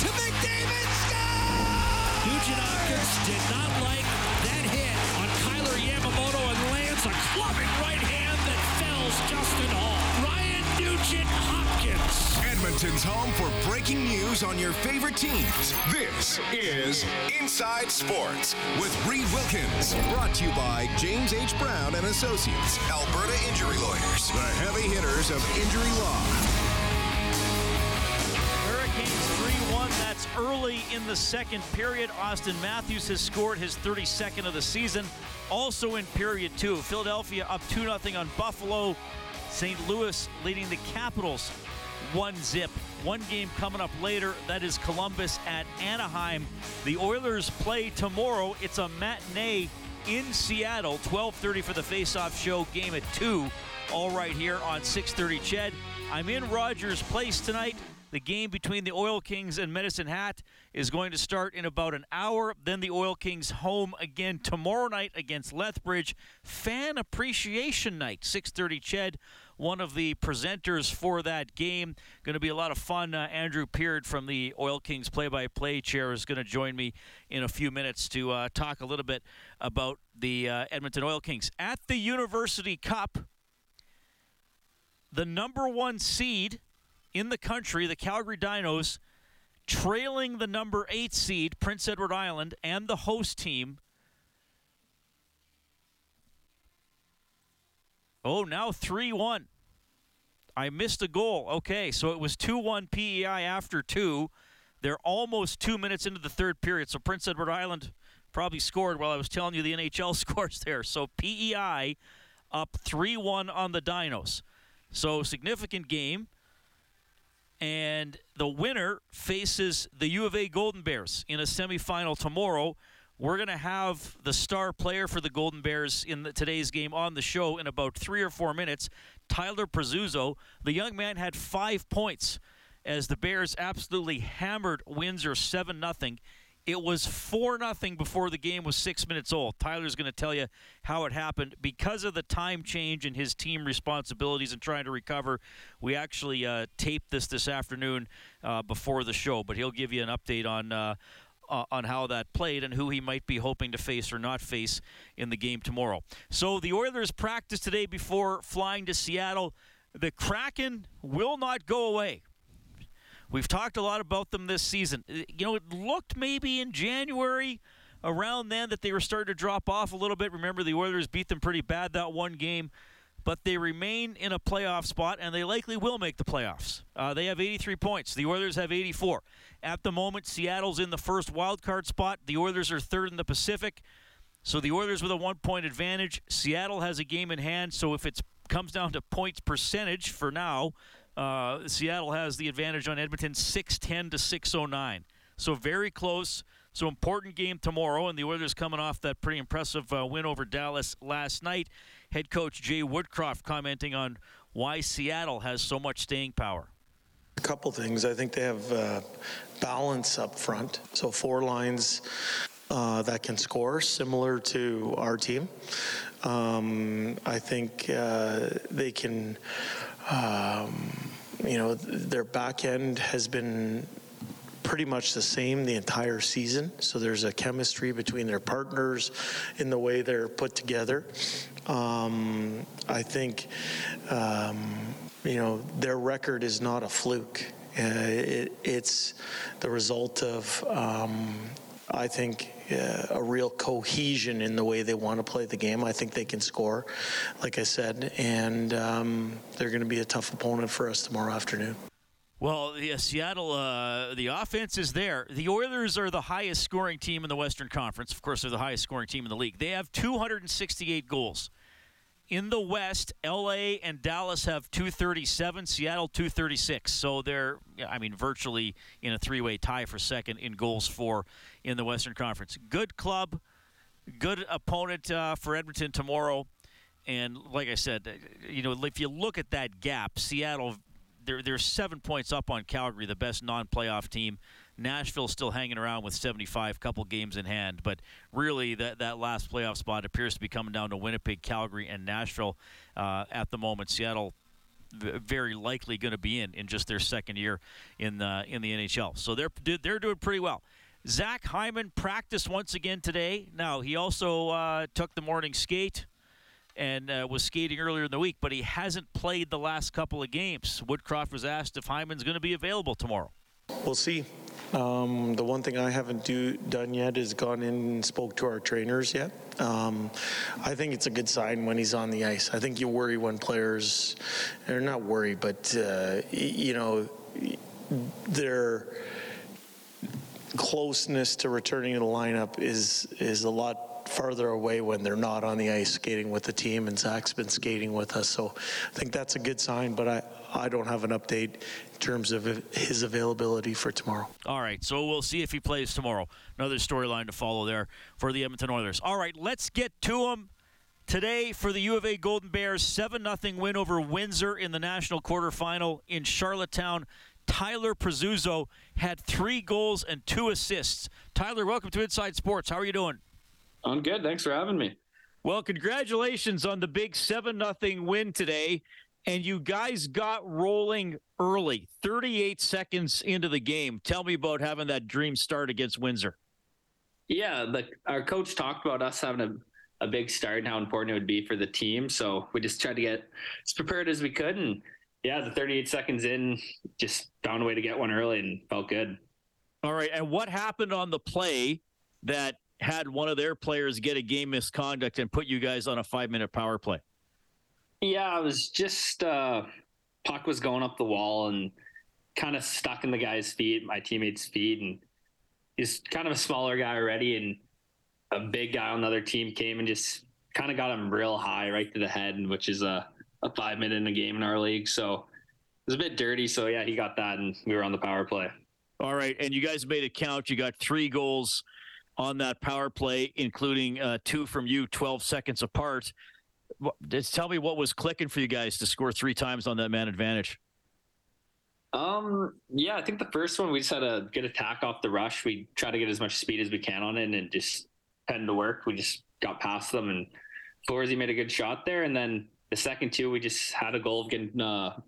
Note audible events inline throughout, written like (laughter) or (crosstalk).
to McDavid. Score! Nugent Hopkins did not like that hit on Kailer Yamamoto and lands a clubbing right hand that fells Justin Holl. Ryan Nugent Hopkins. Edmonton's home for breaking news on your favorite teams. This is Inside Sports with Reid Wilkins. Brought to you by James H. Brown and Associates, Alberta Injury Lawyers, the heavy hitters of injury law. In the second period. Auston Matthews has scored his 32nd of the season. Also in period two, Philadelphia up 2 0 on Buffalo. St. Louis leading the Capitals one zip. One game coming up later. That is Columbus at Anaheim. The Oilers play tomorrow. It's a matinee in Seattle. 12:30 for the face-off show. Game at two. All right here on 6:30. Ched. I'm in Rogers Place tonight. The game between the Oil Kings and Medicine Hat is going to start in about an hour. Then the Oil Kings home again tomorrow night against Lethbridge. Fan Appreciation Night, 6:30. Ched, one of the presenters for that game. Going to be a lot of fun. Uh, Andrew Peard from the Oil Kings play-by-play chair is going to join me in a few minutes to uh, talk a little bit about the uh, Edmonton Oil Kings at the University Cup. The number one seed in the country, the Calgary Dinos, trailing the number eight seed, Prince Edward Island, and the host team. Oh, now 3 1. I missed a goal. Okay, so it was 2 1 PEI after two. They're almost two minutes into the third period. So Prince Edward Island probably scored while I was telling you the NHL (laughs) scores there. So PEI up 3 1 on the Dinos. So significant game and the winner faces the U of A Golden Bears in a semifinal tomorrow. We're going to have the star player for the Golden Bears in the, today's game on the show in about three or four minutes. Tyler Preziuso. The young man had five points as the Bears absolutely hammered Windsor 7 0. It was 4 0 before the game was six minutes old. Tyler's going to tell you how it happened. Because of the time change and his team responsibilities and trying to recover, we actually uh, taped this this afternoon uh, before the show, but he'll give you an update on. Uh, uh, on how that played and who he might be hoping to face or not face in the game tomorrow. So the Oilers practice today before flying to Seattle. The Kraken will not go away. We've talked a lot about them this season. You know, it looked maybe in January around then that they were starting to drop off a little bit. Remember, the Oilers beat them pretty bad that one game, but they remain in a playoff spot, and they likely will make the playoffs. Uh, they have 83 points. The Oilers have 84. At the moment, Seattle's in the first wild card spot. The Oilers are third in the Pacific. So the Oilers with a one point advantage. Seattle has a game in hand. So if it comes down to points percentage for now, uh, Seattle has the advantage on Edmonton 610 to 609. So very close. So important game tomorrow, and the Oilers coming off that pretty impressive uh, win over Dallas last night. Head coach Jay Woodcroft commenting on why Seattle has so much staying power. A couple things. I think they have uh, balance up front. So four lines uh, that can score, similar to our team. Um, I think uh, they can. Um, you know, their back end has been pretty much the same the entire season. So there's a chemistry between their partners in the way they're put together. Um, I think, um, you know, their record is not a fluke. Uh, it, it's the result of, um, I think, uh, a real cohesion in the way they want to play the game. I think they can score, like I said, and um, they're going to be a tough opponent for us tomorrow afternoon. Well, yeah, Seattle, uh, the offense is there. The Oilers are the highest scoring team in the Western Conference. Of course, they're the highest scoring team in the league. They have 268 goals. In the West, LA and Dallas have 237, Seattle 236. So they're, I mean, virtually in a three way tie for second in goals for in the Western Conference. Good club, good opponent uh, for Edmonton tomorrow. And like I said, you know, if you look at that gap, Seattle, they're, they're seven points up on Calgary, the best non playoff team. Nashville's still hanging around with 75, couple games in hand. But really, that, that last playoff spot appears to be coming down to Winnipeg, Calgary, and Nashville uh, at the moment. Seattle very likely going to be in in just their second year in the in the NHL. So they're they're doing pretty well. Zach Hyman practiced once again today. Now he also uh, took the morning skate and uh, was skating earlier in the week, but he hasn't played the last couple of games. Woodcroft was asked if Hyman's going to be available tomorrow. We'll see. Um, the one thing I haven't do, done yet is gone in and spoke to our trainers yet. Um, I think it's a good sign when he's on the ice. I think you worry when players, or not worry, but uh, you know, their closeness to returning to the lineup is is a lot farther away when they're not on the ice skating with the team, and Zach's been skating with us. So I think that's a good sign, but I, I don't have an update in terms of his availability for tomorrow. All right, so we'll see if he plays tomorrow. Another storyline to follow there for the Edmonton Oilers. All right, let's get to him. Today for the U of A Golden Bears, 7 0 win over Windsor in the national quarterfinal in Charlottetown. Tyler Preziuso had three goals and two assists. Tyler, welcome to Inside Sports. How are you doing? I'm good. Thanks for having me. Well, congratulations on the big 7 0 win today. And you guys got rolling early, 38 seconds into the game. Tell me about having that dream start against Windsor. Yeah, the, our coach talked about us having a, a big start and how important it would be for the team. So we just tried to get as prepared as we could. And yeah, the 38 seconds in, just found a way to get one early and felt good. All right. And what happened on the play that had one of their players get a game misconduct and put you guys on a five minute power play? Yeah, I was just uh, puck was going up the wall and kind of stuck in the guy's feet, my teammate's feet, and he's kind of a smaller guy already, and a big guy on the other team came and just kind of got him real high right to the head, which is a, a five minute in a game in our league. So it was a bit dirty. So yeah, he got that, and we were on the power play. All right, and you guys made it count. You got three goals on that power play, including uh, two from you, 12 seconds apart. Just tell me what was clicking for you guys to score three times on that man advantage. Um, yeah, I think the first one we just had a good attack off the rush. We try to get as much speed as we can on it and just heading to work. We just got past them and Florzy made a good shot there. And then the second two, we just had a goal of getting uh,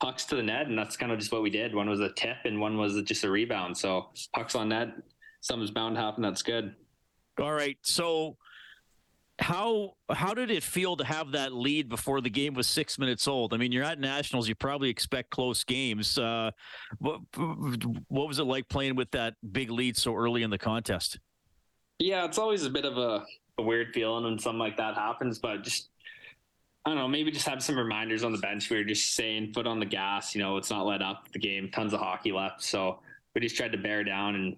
pucks to the net, and that's kind of just what we did. One was a tip, and one was just a rebound. So pucks on net, something's bound to happen. That's good. All right. So how how did it feel to have that lead before the game was six minutes old? I mean, you're at nationals. You probably expect close games. Uh, what, what was it like playing with that big lead so early in the contest? Yeah, it's always a bit of a, a weird feeling when something like that happens, but just I don't know, maybe just have some reminders on the bench. We were just saying foot on the gas. You know, it's not let up the game. Tons of hockey left, so we just tried to bear down and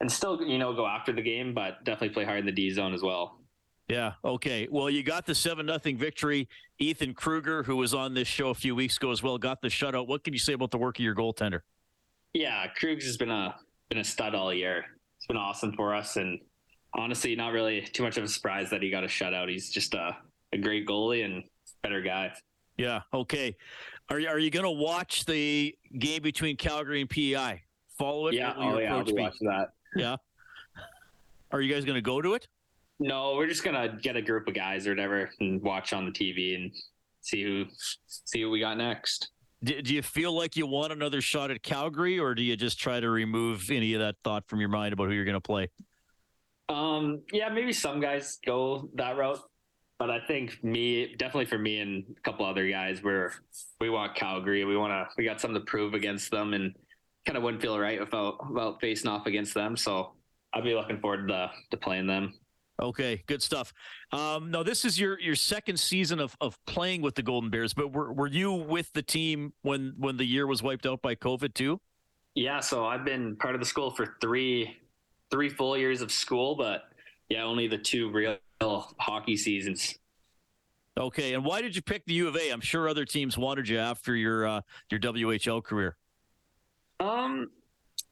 and still, you know, go after the game, but definitely play hard in the D zone as well. Yeah. Okay. Well, you got the seven nothing victory. Ethan Kruger, who was on this show a few weeks ago as well, got the shutout. What can you say about the work of your goaltender? Yeah, Krugs has been a been a stud all year. It's been awesome for us, and honestly, not really too much of a surprise that he got a shutout. He's just a, a great goalie and better guy. Yeah. Okay. Are you, are you going to watch the game between Calgary and PEI? Follow it. Yeah. Oh yeah. I'll be watching that. Yeah. Are you guys going to go to it? No, we're just gonna get a group of guys or whatever and watch on the TV and see who see what we got next. Do, do you feel like you want another shot at Calgary, or do you just try to remove any of that thought from your mind about who you're going to play? Um, yeah, maybe some guys go that route, but I think me, definitely for me and a couple other guys, we're we want Calgary. We want to. We got something to prove against them, and kind of wouldn't feel right without about facing off against them. So I'd be looking forward to to playing them. Okay, good stuff. Um, now, this is your your second season of, of playing with the Golden Bears, but were were you with the team when when the year was wiped out by COVID too? Yeah, so I've been part of the school for three three full years of school, but yeah, only the two real hockey seasons. Okay, and why did you pick the U of A? I'm sure other teams wanted you after your uh, your WHL career. Um,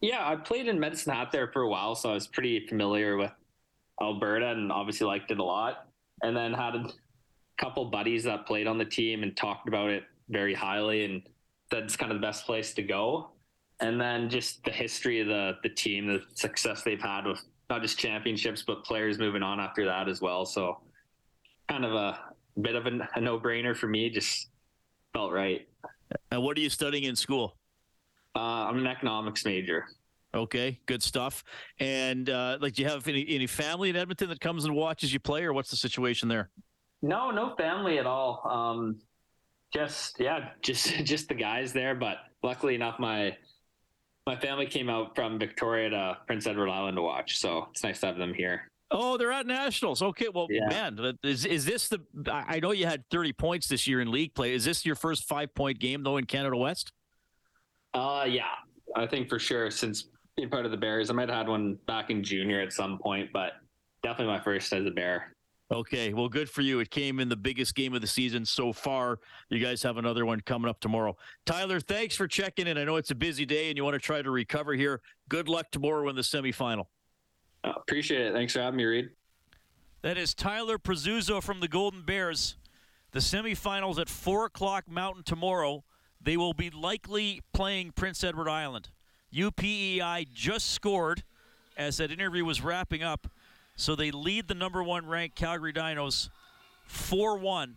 yeah, I played in Medicine Hat there for a while, so I was pretty familiar with Alberta and obviously liked it a lot. And then had a couple buddies that played on the team and talked about it very highly and that's kind of the best place to go. And then just the history of the the team, the success they've had with not just championships but players moving on after that as well. So kind of a bit of a, a no brainer for me. Just felt right. And what are you studying in school? Uh, I'm an economics major. Okay, good stuff. And uh, like, do you have any any family in Edmonton that comes and watches you play, or what's the situation there? No, no family at all. Um, just yeah, (laughs) just just the guys there. But luckily enough, my my family came out from Victoria to Prince Edward Island to watch, so it's nice to have them here. Oh, they're at nationals. Okay, well, Yeah. man, is is this the? I I know you had 30 points this year in league play. Is this your first five point game though in Canada West? Uh, yeah, I think for sure since being part of the Bears, I might have had one back in junior at some point, but definitely my first as a Bear. Okay, well, good for you. It came in the biggest game of the season so far. You guys have another one coming up tomorrow. Tyler, thanks for checking in. I know it's a busy day and you want to try to recover here. Good luck tomorrow in the semifinal. Uh, appreciate it. Thanks for having me, Reid. That is Tyler Preziuso from the Golden Bears. The semifinals at 4 o'clock Mountain tomorrow. They will be likely playing Prince Edward Island. UPEI just scored as that interview was wrapping up. So they lead the number one ranked Calgary Dinos 4 1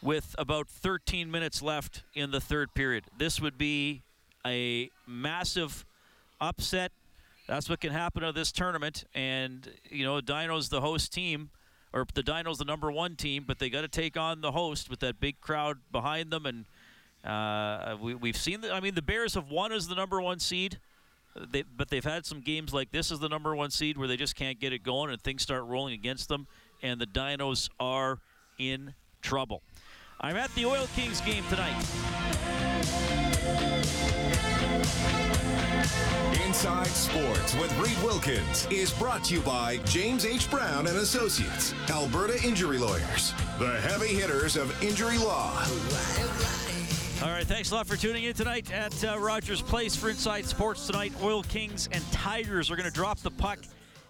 with about 13 minutes left in the third period. This would be a massive upset. That's what can happen to this tournament. And, you know, Dino's the host team, or the Dino's the number one team, but they got to take on the host with that big crowd behind them. And uh, we, we've seen, the, I mean, the Bears have won as the number one seed. They, but they've had some games like this as the number one seed where they just can't get it going and things start rolling against them, and the Dinos are in trouble. I'm at the Oil Kings game tonight. Inside Sports with Reid Wilkins is brought to you by James H. Brown and Associates, Alberta Injury Lawyers, the heavy hitters of injury law. All right, thanks a lot for tuning in tonight at uh, Rogers Place for Inside Sports tonight. Oil Kings and Tigers are going to drop the puck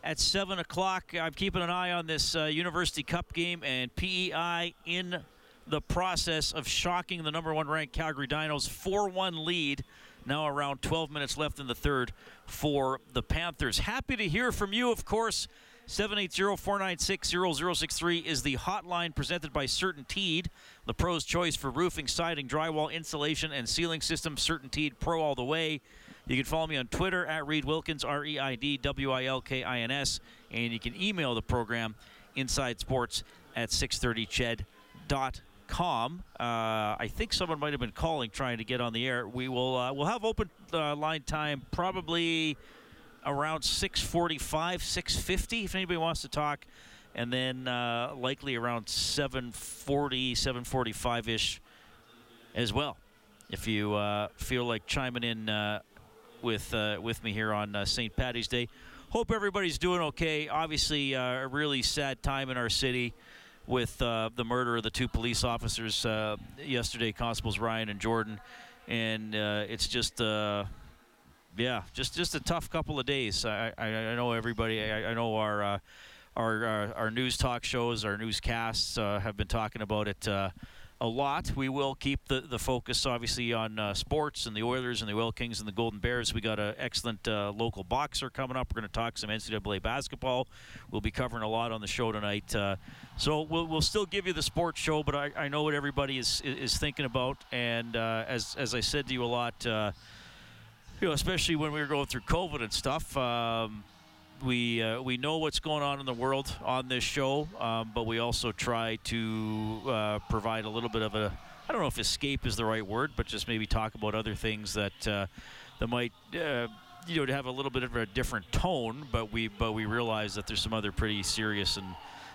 at 7 o'clock. I'm keeping an eye on this uh, University Cup game, and PEI in the process of shocking the number one ranked Calgary Dinos 4 1 lead. Now around 12 minutes left in the third for the Panthers. Happy to hear from you, of course. 780-496-0063 is the hotline presented by Certainteed, the pro's choice for roofing, siding, drywall, insulation, and ceiling systems. Certainteed Pro all the way. You can follow me on Twitter at Reid Wilkins, R-E-I-D-W-I-L-K-I-N-S, and you can email the program insidesports at 630ched.com. Uh, I think someone might have been calling trying to get on the air. We will uh, we'll have open uh, line time probably around 6:45, 6:50 if anybody wants to talk, and then uh, likely around 7:40, 7:45 ish as well. If you uh, feel like chiming in uh, with with me here on St. Patty's Day, hope everybody's doing okay. Obviously, a really sad time in our city with uh, the murder of the two police officers uh, yesterday, Constables Ryan and Jordan, and uh, it's just. Uh, yeah, just just a tough couple of days. I I, I know everybody. I, I know our uh, our, our our news talk shows, our newscasts uh, have been talking about it uh, a lot. We will keep the, the focus obviously on uh, sports and the Oilers and the Oil Kings and the Golden Bears. We got an excellent uh, local boxer coming up. We're going to talk some NCAA basketball. We'll be covering a lot on the show tonight. Uh, so we'll, we'll still give you the sports show, but I, I know what everybody is is thinking about. And uh, as as I said to you a lot. Uh, you know, especially when we were going through COVID and stuff. Um, we uh, we know what's going on in the world on this show, um, but we also try to uh, provide a little bit of a I don't know if escape is the right word, but just maybe talk about other things that uh, that might uh, you know to have a little bit of a different tone. But we but we realize that there's some other pretty serious and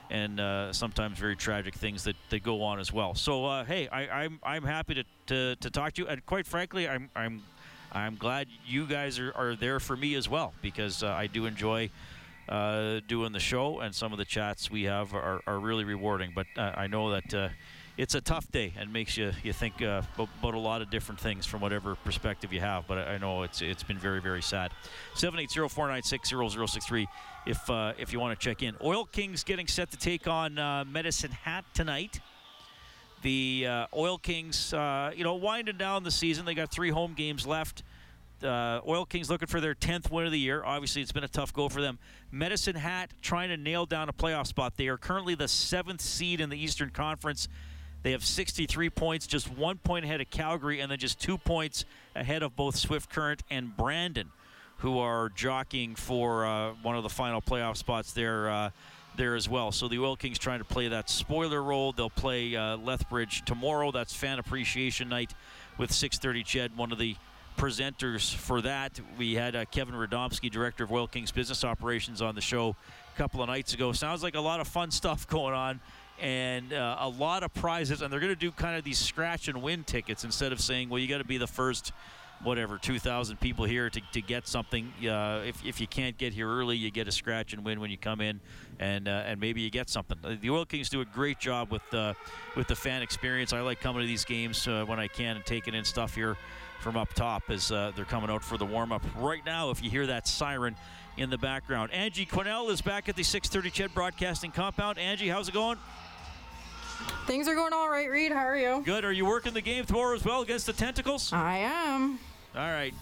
and uh, sometimes very tragic things that, that go on as well. So uh, hey, I, I'm I'm happy to, to, to talk to you, and quite frankly, I'm I'm I'm glad you guys are, are there for me as well because uh, I do enjoy uh, doing the show and some of the chats we have are, are really rewarding. But uh, I know that uh, it's a tough day and makes you you think uh, about, about a lot of different things from whatever perspective you have. But I, know it's it's been very very sad. Seven eight zero four nine six zero zero six three. If uh, if you want to check in, Oil Kings getting set to take on Medicine Hat tonight the uh, Oil Kings, uh, you know, winding down the season. They got three home games left. Uh, Oil Kings looking for their 10th win of the year. Obviously, it's been a tough go for them. Medicine Hat trying to nail down a playoff spot. They are currently the seventh seed in the Eastern Conference. They have 63 points, just one point ahead of Calgary, and then just two points ahead of both Swift Current and Brandon, who are jockeying for uh, one of the final playoff spots there. Uh, there as well. So the Oil Kings trying to play that spoiler role. They'll play uh, Lethbridge tomorrow. That's Fan Appreciation Night with 6:30. CHED, one of the presenters for that. We had uh, Kevin Radomski, director of Oil Kings Business Operations, on the show a couple of nights ago. Sounds like a lot of fun stuff going on. And uh, a lot of prizes, and they're going to do kind of these scratch and win tickets instead of saying, well, you got to be the first whatever 2,000 people here to, to get something. Uh, if, if you can't get here early, you get a scratch and win when you come in, and uh, and maybe you get something. Uh, the Oil Kings do a great job with uh, with the fan experience. I like coming to these games uh, when I can and taking in stuff here from up top as uh, they're coming out for the warm up right now. If you hear that siren in the background, Angie Quinnell is back at the 6:30 CHED Broadcasting compound. Angie, how's it going? Things are going all right, Reid. How are you? Good. Are you working the game tomorrow as well against the Tentacles? I am. All right.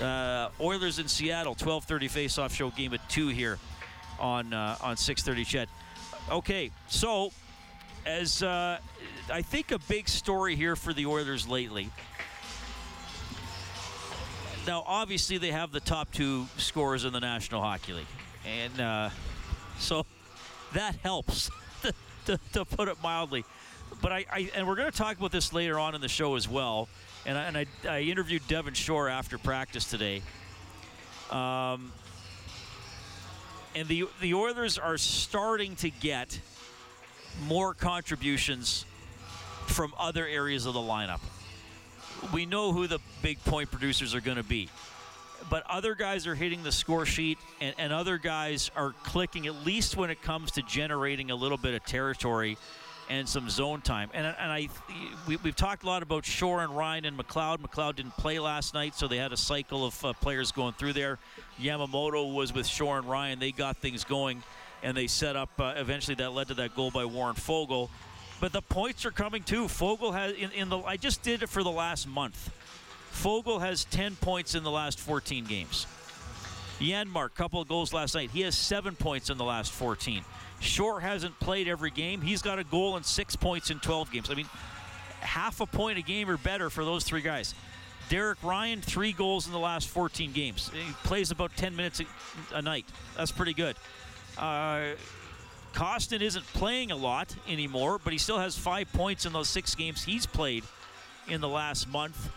Uh, Oilers in Seattle, 12:30 face-off show game at two here on uh, on 6:30. CHED. Okay, so as uh, I think a big story here for the Oilers lately. Now, obviously, they have the top two scorers in the National Hockey League, and uh, so that helps, to, to put it mildly. But I, I and we're going to talk about this later on in the show as well and I, and I, I interviewed Devin Shore after practice today. Um, and the the Oilers are starting to get more contributions from other areas of the lineup. We know who the big point producers are going to be. But other guys are hitting the score sheet, and, and other guys are clicking, at least when it comes to generating a little bit of territory and some zone time. And, and I, we, have talked a lot about Shore and Ryan and McLeod. McLeod didn't play last night, so they had a cycle of uh, players going through there. Yamamoto was with Shore and Ryan. They got things going, and they set up. Uh, eventually, that led to that goal by Warren Foegele. But the points are coming too. Foegele has in, in the. I just did it for the last month. Foegele has 10 points in the last 14 games. Janmark, couple of goals last night. He has seven points in the last 14. Shore hasn't played every game. He's got a goal and six points in 12 games. I mean, half a point a game or better for those three guys. Derek Ryan, three goals in the last 14 games. He plays about 10 minutes a, a night. That's pretty good. Uh, Kostin isn't playing a lot anymore, but he still has five points in those six games he's played in the last month.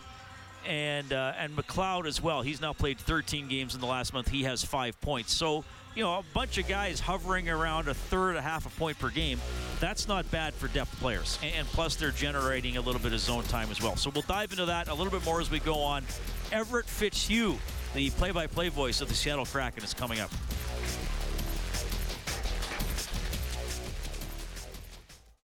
And uh, and McLeod as well. He's now played 13 games in the last month. He has five points. So you know, a bunch of guys hovering around a third, a half a point per game. That's not bad for depth players. And plus, they're generating a little bit of zone time as well. So we'll dive into that a little bit more as we go on. Everett Fitzhugh, the play by play voice of the Seattle Kraken, is coming up.